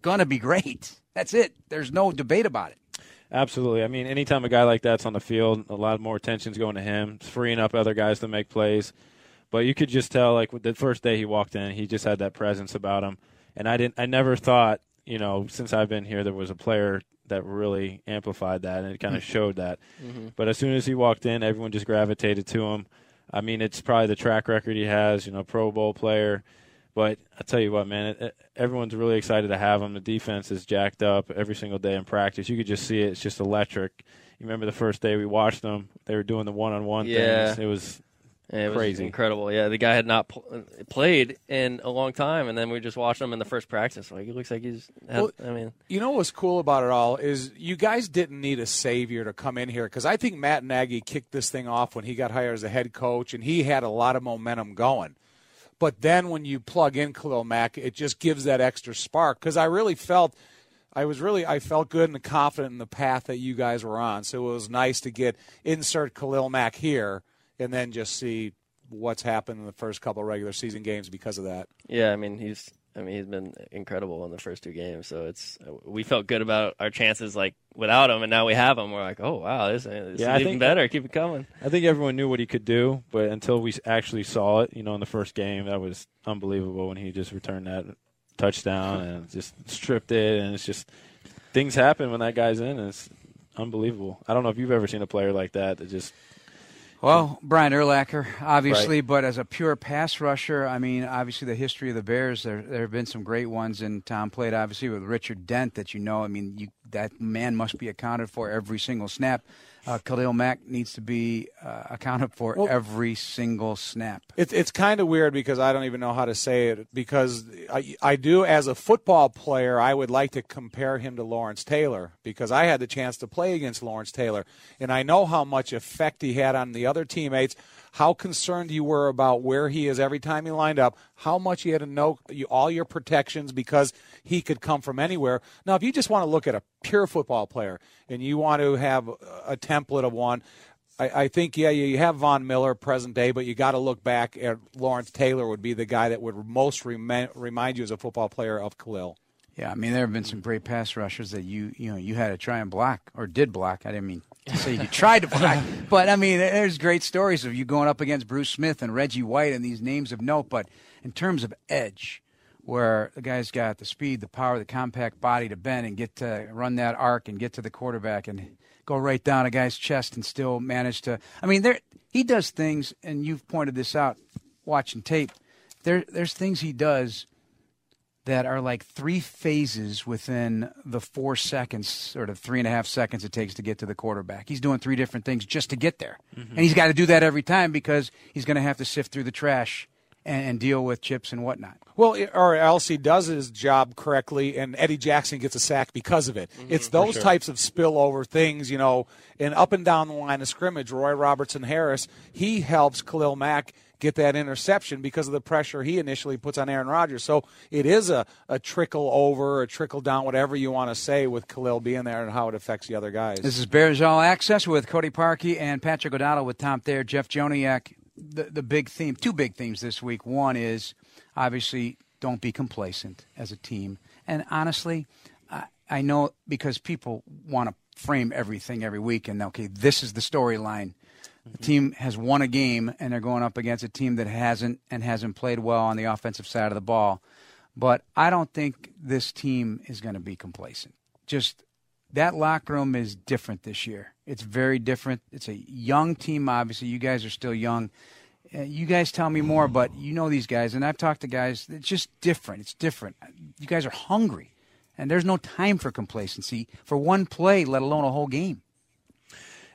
gonna be great. That's it. There's no debate about it. Absolutely. I mean, anytime a guy like that's on the field, a lot more attention's going to him, it's freeing up other guys to make plays. But you could just tell, like the first day he walked in, he just had that presence about him. And I didn't, I never thought, you know, since I've been here, there was a player that really amplified that, and it kind of mm-hmm. showed that. Mm-hmm. But as soon as he walked in, everyone just gravitated to him. I mean, it's probably the track record he has, you know, Pro Bowl player. But I tell you what, man, it, it, everyone's really excited to have him. The defense is jacked up every single day in practice. You could just see it; it's just electric. You remember the first day we watched them; they were doing the one-on-one Yeah. things. It was it was Crazy. incredible. Yeah, the guy had not pl- played in a long time, and then we just watched him in the first practice. Like he looks like he's. Had, Well, I mean, You know what's cool about it all is you guys didn't need a savior to come in here because I think Matt Nagy kicked this thing off when he got hired as a head coach and he had a lot of momentum going. But then when you plug in Khalil Mack, it just gives that extra spark because I really felt. I was really I felt good and confident in the path that you guys were on. So it was nice to get insert Khalil Mack here and then just see what's happened in the first couple of regular season games because of that. yeah, I mean he's. I mean he's been incredible in the first two games. So it's uh, we felt good about our chances like without him, and now we have him. We're like, oh wow, this, this Yeah, I is even think- better. Keep it coming. I think everyone knew what he could do, but until we actually saw it, you know, in the first game, that was unbelievable when he just returned that touchdown and just stripped it. And it's just things happen when that guy's in. And it's unbelievable. I don't know if you've ever seen a player like that that just Well, Brian Urlacher, obviously, but as a pure pass rusher, I mean, obviously the history of the Bears, there there have been some great ones, and Tom played obviously with Richard Dent, that you know. I mean, you, that man must be accounted for every single snap. Uh, Khalil Mack needs to be uh, accounted for Well- every single snap. It's it's kind of weird because I don't even know how to say it because I I do as a football player I would like to compare him to Lawrence Taylor because I had the chance to play against Lawrence Taylor and I know how much effect he had on the other teammates. How concerned you were about where he is every time he lined up, how much he had to know all your protections because he could come from anywhere. Now, if you just want to look at a pure football player and you want to have a template of one, I, I think yeah, you have Von Miller present day, but you got to look back at Lawrence Taylor would be the guy that would most remi- remind you as a football player of Khalil. Yeah, I mean, there have been some great pass rushers that you you know you had to try and block or did block. I didn't mean say you tried to but I mean, there's great stories of you going up against Bruce Smith and Reggie White and these names of note. But in terms of edge, where the guy's got the speed, the power, the compact body to bend and get to run that arc and get to the quarterback and go right down a guy's chest and still manage to. I mean, there he does things, and you've pointed this out watching tape. There, there's things he does that are like three phases within the four seconds or the three and a half seconds it takes to get to the quarterback. He's doing three different things just to get there. Mm-hmm. And he's got to do that every time because he's going to have to sift through the trash and, and deal with chips and whatnot. Well, i- or else he does his job correctly, and Eddie Jackson gets a sack because of it. Mm-hmm. it's those types of spillover things, you know. And up and down the line of scrimmage, Roy Robertson Harris, he helps Khalil Mack get that interception because of the pressure he initially puts on Aaron Rodgers. So it is a, a trickle over, a trickle down, whatever you want to say with Khalil being there and how it affects the other guys. This is Bears All Access with Cody Parkey and Patrick O'Donnell with Tom Thayer, Jeff Joniak. The, the big theme, two big themes this week. One is obviously don't be complacent as a team. And honestly, I, I know because people want to frame everything every week and okay, this is the storyline. The team has won a game and they're going up against a team that hasn't and hasn't played well on the offensive side of the ball. But I don't think this team is going to be complacent. Just that locker room is different this year. It's very different. It's a young team, obviously. You guys are still young. Uh, you guys tell me more, but you know these guys, and I've talked to guys. It's just different. It's different. You guys are hungry, and there's no time for complacency for one play, let alone a whole game.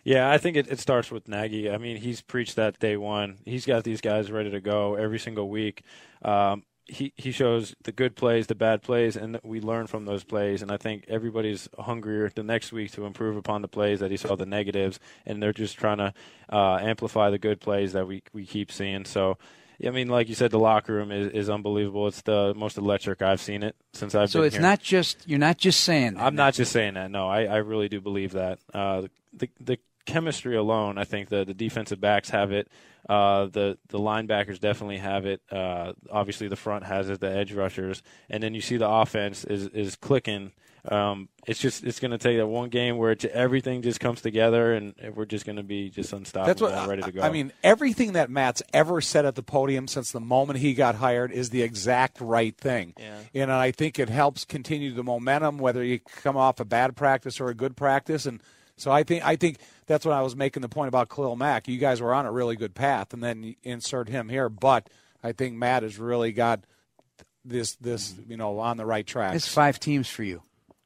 Yeah, I think it, it starts with Nagy. I mean, he's preached that day one. He's got these guys ready to go every single week. Um, he he shows the good plays, the bad plays, and we learn from those plays. And I think everybody's hungrier the next week to improve upon the plays that he saw the negatives, and they're just trying to uh, amplify the good plays that we we keep seeing. So. I mean, like you said, the locker room is, is unbelievable. It's the most electric I've seen it since I've been here. so it's here. not just you're not just saying that. I'm not just saying that. No, I, I really do believe that. Uh, the the chemistry alone, I think the the defensive backs have it. Uh, the the linebackers definitely have it. Uh, obviously, the front has it. The edge rushers, and then you see the offense is is clicking. Um, it's just it's going to take that one game where it, everything just comes together, and we're just going to be just unstoppable, That's what and ready to go. I mean, everything that Matt's ever said at the podium since the moment he got hired is the exact right thing. Yeah. And I think it helps continue the momentum, whether you come off a bad practice or a good practice. And so I think I think that's when I was making the point about Khalil Mack. You guys were on a really good path, and then insert him here. But I think Matt has really got this this you know on the right track. It's five teams for you,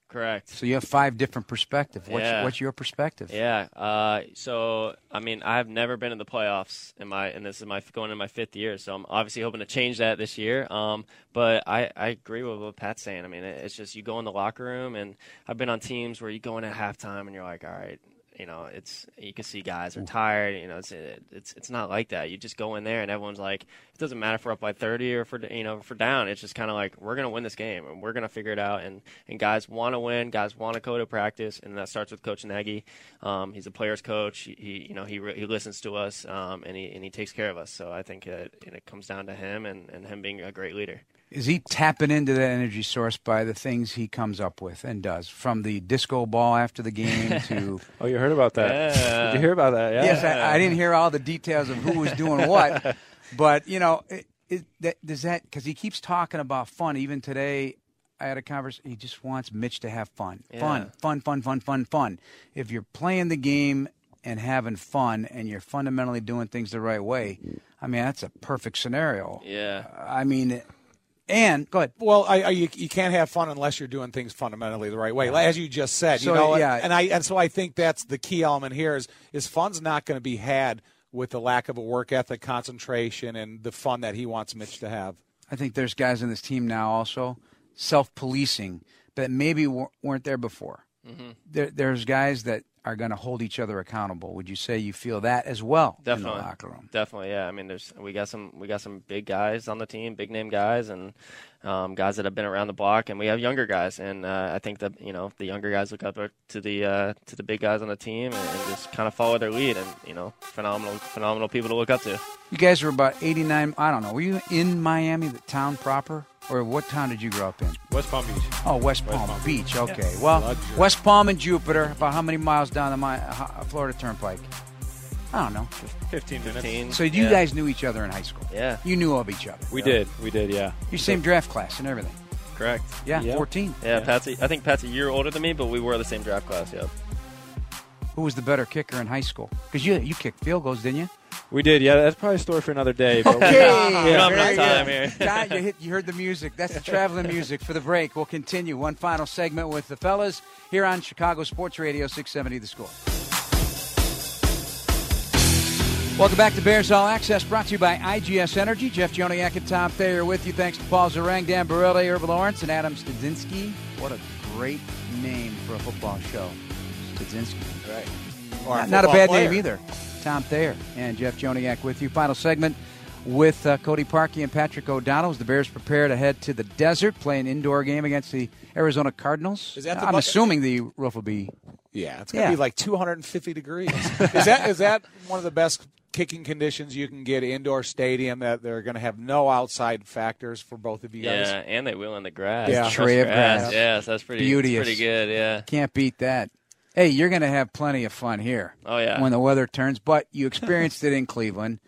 Correct. so you have five different perspectives. What's, Yeah. what's your perspective? Yeah. Uh, so I mean, I've never been in the playoffs in my, and this is my going in my fifth year. So I'm obviously hoping to change that this year. Um, but I, I agree with what Pat's saying. I mean, it- it's just you go in the locker room, and I've been on teams where you go in at halftime, and you're like, all right. You know, it's you can see guys are tired. You know, it's it's it's not like that. You just go in there and everyone's like, it doesn't matter if we're up by 30 or for you know for down. It's just kind of like we're gonna win this game and we're gonna figure it out. And and guys want to win. Guys want to go to practice, and that starts with Coach Nagy. Um, he's a players coach. He, he you know he re- he listens to us um, and he and he takes care of us. So I think it, and it comes down to him and, and him being a great leader. Is he tapping into that energy source by the things he comes up with and does, from the disco ball after the game to? oh, you heard about that? Yeah. Did you hear about that? Yeah. yes, I, I didn't hear all the details of who was doing what, but you know, it, it, that, does that because he keeps talking about fun. Even today, I had a conversation. He just wants Mitch to have fun, fun, Yeah. fun, fun, fun, fun, fun. If you're playing the game and having fun, and you're fundamentally doing things the right way, I mean, that's a perfect scenario. Yeah. I mean, and go ahead. Well, I, I, you, you can't have fun unless you're doing things fundamentally the right way, as you just said. So, you know, yeah. and I and so I think that's the key element here is is fun's not going to be had with the lack of a work ethic, concentration, and the fun that he wants Mitch to have. I think there's guys in this team now also self policing that maybe weren't there before. There, there's guys that are going to hold each other accountable. Would you say you feel that as well Definitely. in the locker room? Definitely, yeah. I mean, there's we got some we got some big guys on the team, big name guys, and um, guys that have been around the block, and we have younger guys. And uh, I think that you know the younger guys look up to the uh, to the big guys on the team and, and just kind of follow their lead. And you know, phenomenal phenomenal people to look up to. You guys were about 89. I don't know. Were you in Miami, the town proper, or what town did you grow up in? West Palm Beach. Oh, West Palm, Palm Beach. Okay. Well, Luxury. West Palm and Jupiter. About how many miles down the Mi- uh, Florida Turnpike? I don't know. 15 minutes. 15, So you yeah. guys knew each other in high school. Yeah. You knew of each other. We did. We did. Yeah. Your same draft class and everything. correct. Yeah, Yeah. 14. Yeah, Patsy. I think Pat's a year older than me, but we were the same draft class. Yeah. Who was the better kicker in high school? Because you you kicked field goals, didn't you? We did. Yeah. That's probably a story for another day. But we- We very time good. here. Don, you, hit, you heard the music. That's the traveling music for the break. We'll continue. One final segment with the fellas here on Chicago Sports Radio 670 The Score. Welcome back to Bears All Access, brought to you by IGS Energy. Jeff Joniak and Tom Thayer with you. Thanks to Paul Zarang, Dan Barilli, Irv Lawrence, and Adam Stadzinski. What a great name for a football show. Studzinski. Right. Or Not, not a bad player. name either. Tom Thayer and Jeff Joniak with you. Final segment with uh, Cody Parkey and Patrick O'Donnell as the Bears prepare to head to the desert, play an indoor game against the Arizona Cardinals. Is that the I'm bu- assuming the roof will be. Yeah, it's gonna Yeah. be like 250 degrees. is that is that one of the best kicking conditions you can get indoor stadium that they're going to have no outside factors for both of you guys? Yeah, and they will in the grass. Yeah. Tray of grass. Yes, that's pretty Beauteous. Pretty good. Yeah. Can't beat that. Hey, you're going to have plenty of fun here. Oh, yeah. When the weather turns, but you experienced it in Cleveland.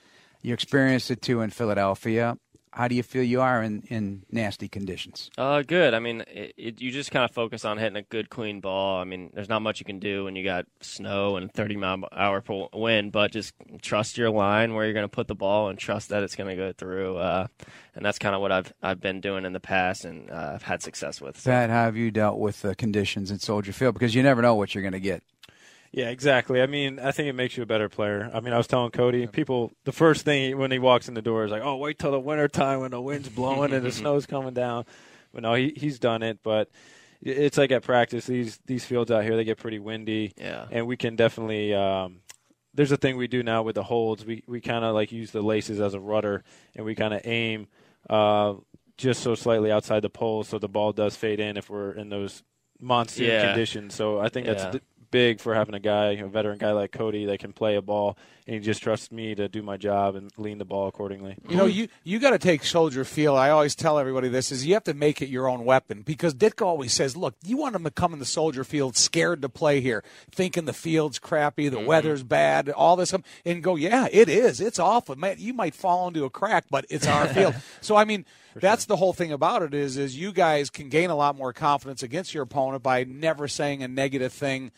You experienced it too in Philadelphia. How do you feel you are in, in nasty conditions? Uh, good. I mean, it, it, you just kind of focus on hitting a good, clean ball. I mean, there's not much you can do when you got snow and 30 mile hour wind, but just trust your line where you're going to put the ball and trust that it's going to go through. Uh, and that's kind of what I've I've been doing in the past and uh, I've had success with. So. Pat, how have you dealt with the conditions in Soldier Field? Because you never know what you're going to get. Yeah, exactly. I mean, I think it makes you a better player. I mean, I was telling Cody, people, the first thing when he walks in the door is like, oh, wait till the winter time when the wind's blowing and the snow's coming down. But no, he, he's done it. But it's like at practice, these these fields out here, they get pretty windy. Yeah. And we can definitely. Um, there's a thing we do now with the holds. We we kind of like use the laces as a rudder, and we kind of aim uh, just so slightly outside the pole, so the ball does fade in if we're in those monsoon Yeah. conditions. So I think that's Yeah. D- big for having a guy, a veteran guy like Cody that can play a ball and he just trusts me to do my job and lean the ball accordingly. You know, you you got to take Soldier Field. I always tell everybody this is you have to make it your own weapon because Ditka always says, "Look, you want them to come in the Soldier Field scared to play here, thinking the field's crappy, the mm-hmm. weather's bad, all this, and go, yeah, it is. It's awful. Man, you might fall into a crack, but it's our field. So I mean." That's the whole thing about it is is you guys can gain a lot more confidence against your opponent by never saying a negative thing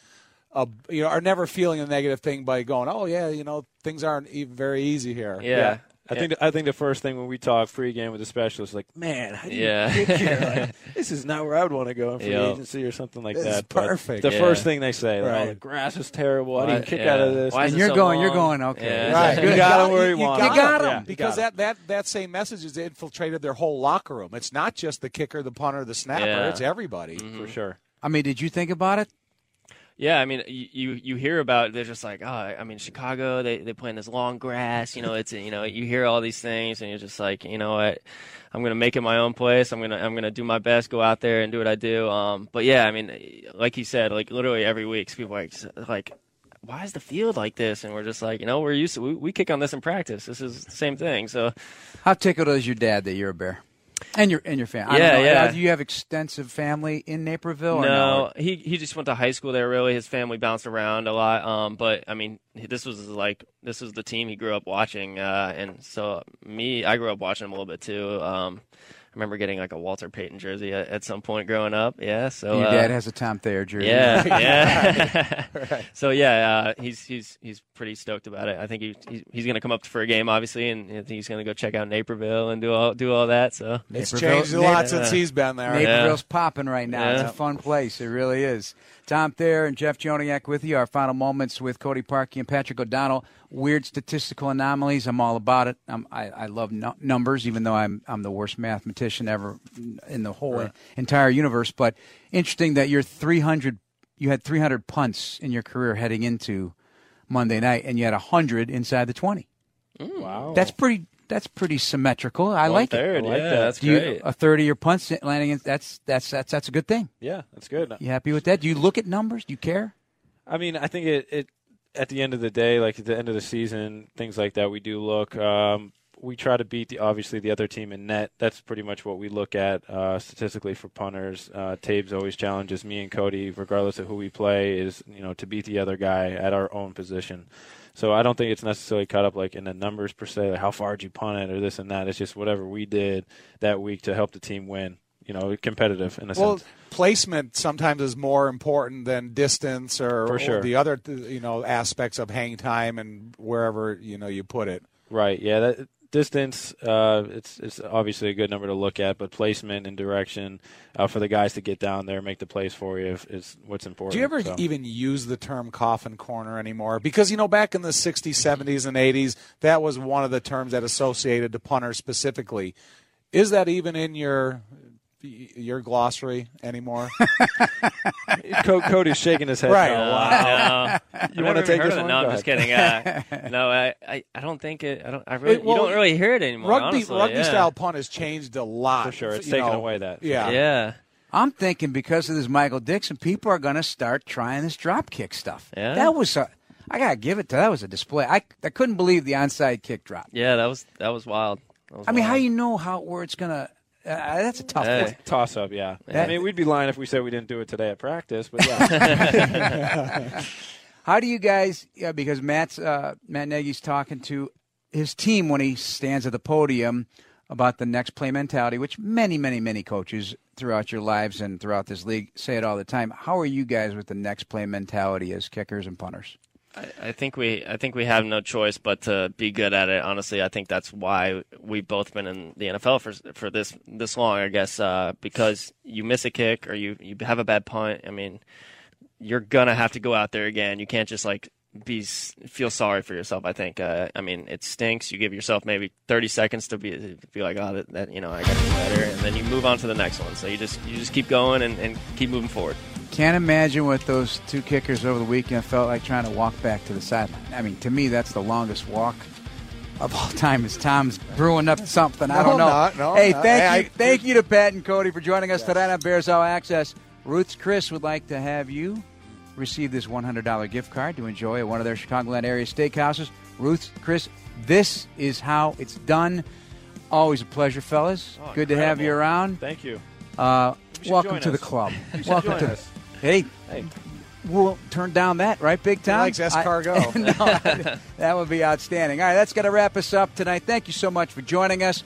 uh, you know, are never feeling a negative thing by going, "Oh yeah, you know, things aren't even very easy here." Yeah. I think I think the first thing when we talk free pregame with the specialist, like, man, how do you Yeah. get here? Like, this is not where I would want to go in free Yeah. agency or something like This is that. But perfect. The Yeah. first thing they say, like, oh, the grass is terrible. How do you Why- kick yeah. out of this? Why And you're so going, you're going, okay. Yeah. Right, good. You got him where you you want. You got him. him. Yeah, because got him. that, that that same message has infiltrated their whole locker room. It's not just the kicker, the punter, the snapper. Yeah. It's everybody. for sure. I mean, did you think about it? Yeah, I mean, you you, hear about they're just like, oh, I mean, Chicago, they they play in this long grass. You know, it's you know, you hear all these things, and you're just like, you know what, I'm gonna make it my own place. I'm gonna I'm gonna do my best, go out there and do what I do. Um, but yeah, I mean, like you said, like literally every week, people like like. Why is the field like this? And we're just like, you know, we're used to we, we kick on this in practice. This is the same thing. So How tickled is your dad that you're a bear? And your and your family. Yeah, yeah. Do you have extensive family in Naperville? Or no, no, he he just went to high school there. Really, his family bounced around a lot. Um, but I mean, this was like this was the team he grew up watching, uh, and so me, I grew up watching him a little bit too. Um, remember getting like a Walter Payton jersey at, at some point growing up. Yeah, so Your uh, dad has a Tom Thayer jersey. yeah, yeah. So yeah, uh, he's he's he's pretty stoked about it. I think he, he's he's gonna come up for a game, obviously, and I think he's gonna go check out Naperville and do all do all that. So It's Naperville- changed a lot Naper- since he's been there. Naperville's popping right now. It's a fun place. It really is. Tom Thayer and Jeff Joniak with you. Our final moments with Cody Parkey and Patrick O'Donnell. Weird statistical anomalies. I'm all about it. I'm, I, I love nu- numbers, even though I'm I'm the worst mathematician ever in the whole entire universe. But interesting that you're 300. You had 300 punts in your career heading into Monday night, and you had 100 inside the 20. Mm. Wow. That's pretty. That's pretty symmetrical. I One like it. I like yeah, that. that's Do you, great. a third of your punts landing in that's that's that's that's a good thing. yeah, that's good. You happy with that? Do you look at numbers? Do you care? I mean, I think it, it at the end of the day, like at the end of the season, things like that, we do look. Um, we try to beat the obviously the other team in net. That's pretty much what we look at uh, statistically for punters. Uh, Tabor always challenges me and Cody, regardless of who we play, is you know to beat the other guy at our own position. So I don't think it's necessarily caught up like in the numbers per se, like how far did you punt it or this and that. It's just whatever we did that week to help the team win. You know, competitive in a sense. Well, sense. placement sometimes is more important than distance or, sure. or the other you know aspects of hang time and wherever you know you put it. Right. Yeah. That distance. Uh, it's it's obviously a good number to look at, but placement and direction uh, for the guys to get down there, make the plays for you, if- is what's important. Do you ever so. even use the term coffin corner anymore? Because you know, back in the '60s, '70s, and '80s, that was one of the terms that associated to punters specifically. Is that even in your your glossary anymore? Co- Cody's shaking his head. Right. no. Wow. You want to take this one? No, I'm just kidding. Uh, no, I, I, I don't think it. I don't. I really. It- well, you don't really hear it anymore. rugby honestly, rugby yeah. style punt has changed a lot. For sure. It's taken know. away that. Yeah. Yeah. I'm thinking because of this Michael Dickson, people are going to start trying this drop kick stuff. Yeah? That was a. I gotta give it to that was a display. I I couldn't believe the onside kick drop. Yeah. That was that was wild. That was I mean, how wild. you know how where it's gonna? Uh, that's a tough Hey. one. Toss up, yeah. That- I mean, we'd be lying if we said we didn't do it today at practice, but yeah. How do you guys? Yeah, because Matt's uh, Matt Nagy's talking to his team when he stands at the podium about the next play mentality, which many, many, many coaches throughout your lives and throughout this league say it all the time. How are you guys with the next play mentality as kickers and punters? I, I think we I think we have no choice but to be good at it. Honestly, I think that's why we've both been in the NFL for for this this long. I guess uh, because you miss a kick or you you have a bad punt. I mean, you're gonna have to go out there again. You can't just like be feel sorry for yourself. I think. Uh, I mean, it stinks. You give yourself maybe 30 seconds to be be like, oh, that, that you know, I got to better, and then you move on to the next one. So you just you just keep going and, and keep moving forward. Can't imagine what those two kickers over the weekend felt like trying to walk back to the sideline. I mean, to me, that's the longest walk of all time. Is Tom's brewing up something? I don't know. not- no, hey, not. thank Hey, you, I- thank you to Pat and Cody for joining us tonight on Bears All Access. Ruth's Chris would like to have you receive this $100 gift card to enjoy at one of their Chicagoland area steakhouses. Ruth's Chris, this is how it's done. Always a pleasure, fellas. Oh, Good to have you around. Thank you. Uh, welcome join to the club. Welcome to. us. Hey, Hey, we'll turn down that, right, Big Tom? likes escargot. I- no, that would be outstanding. All right, that's going to wrap us up tonight. Thank you so much for joining us.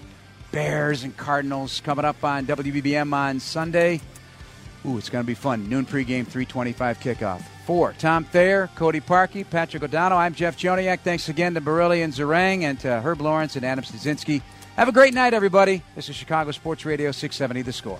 Bears and Cardinals coming up on WBBM on Sunday. Ooh, it's going to be fun. Noon pregame, 325 kickoff. For Tom Thayer, Cody Parkey, Patrick O'Donnell, I'm Jeff Joniak. Thanks again to Barilli and Zarang and to Herb Lawrence and Adam Stasinski. Have a great night, everybody. This is Chicago Sports Radio 670 The Score.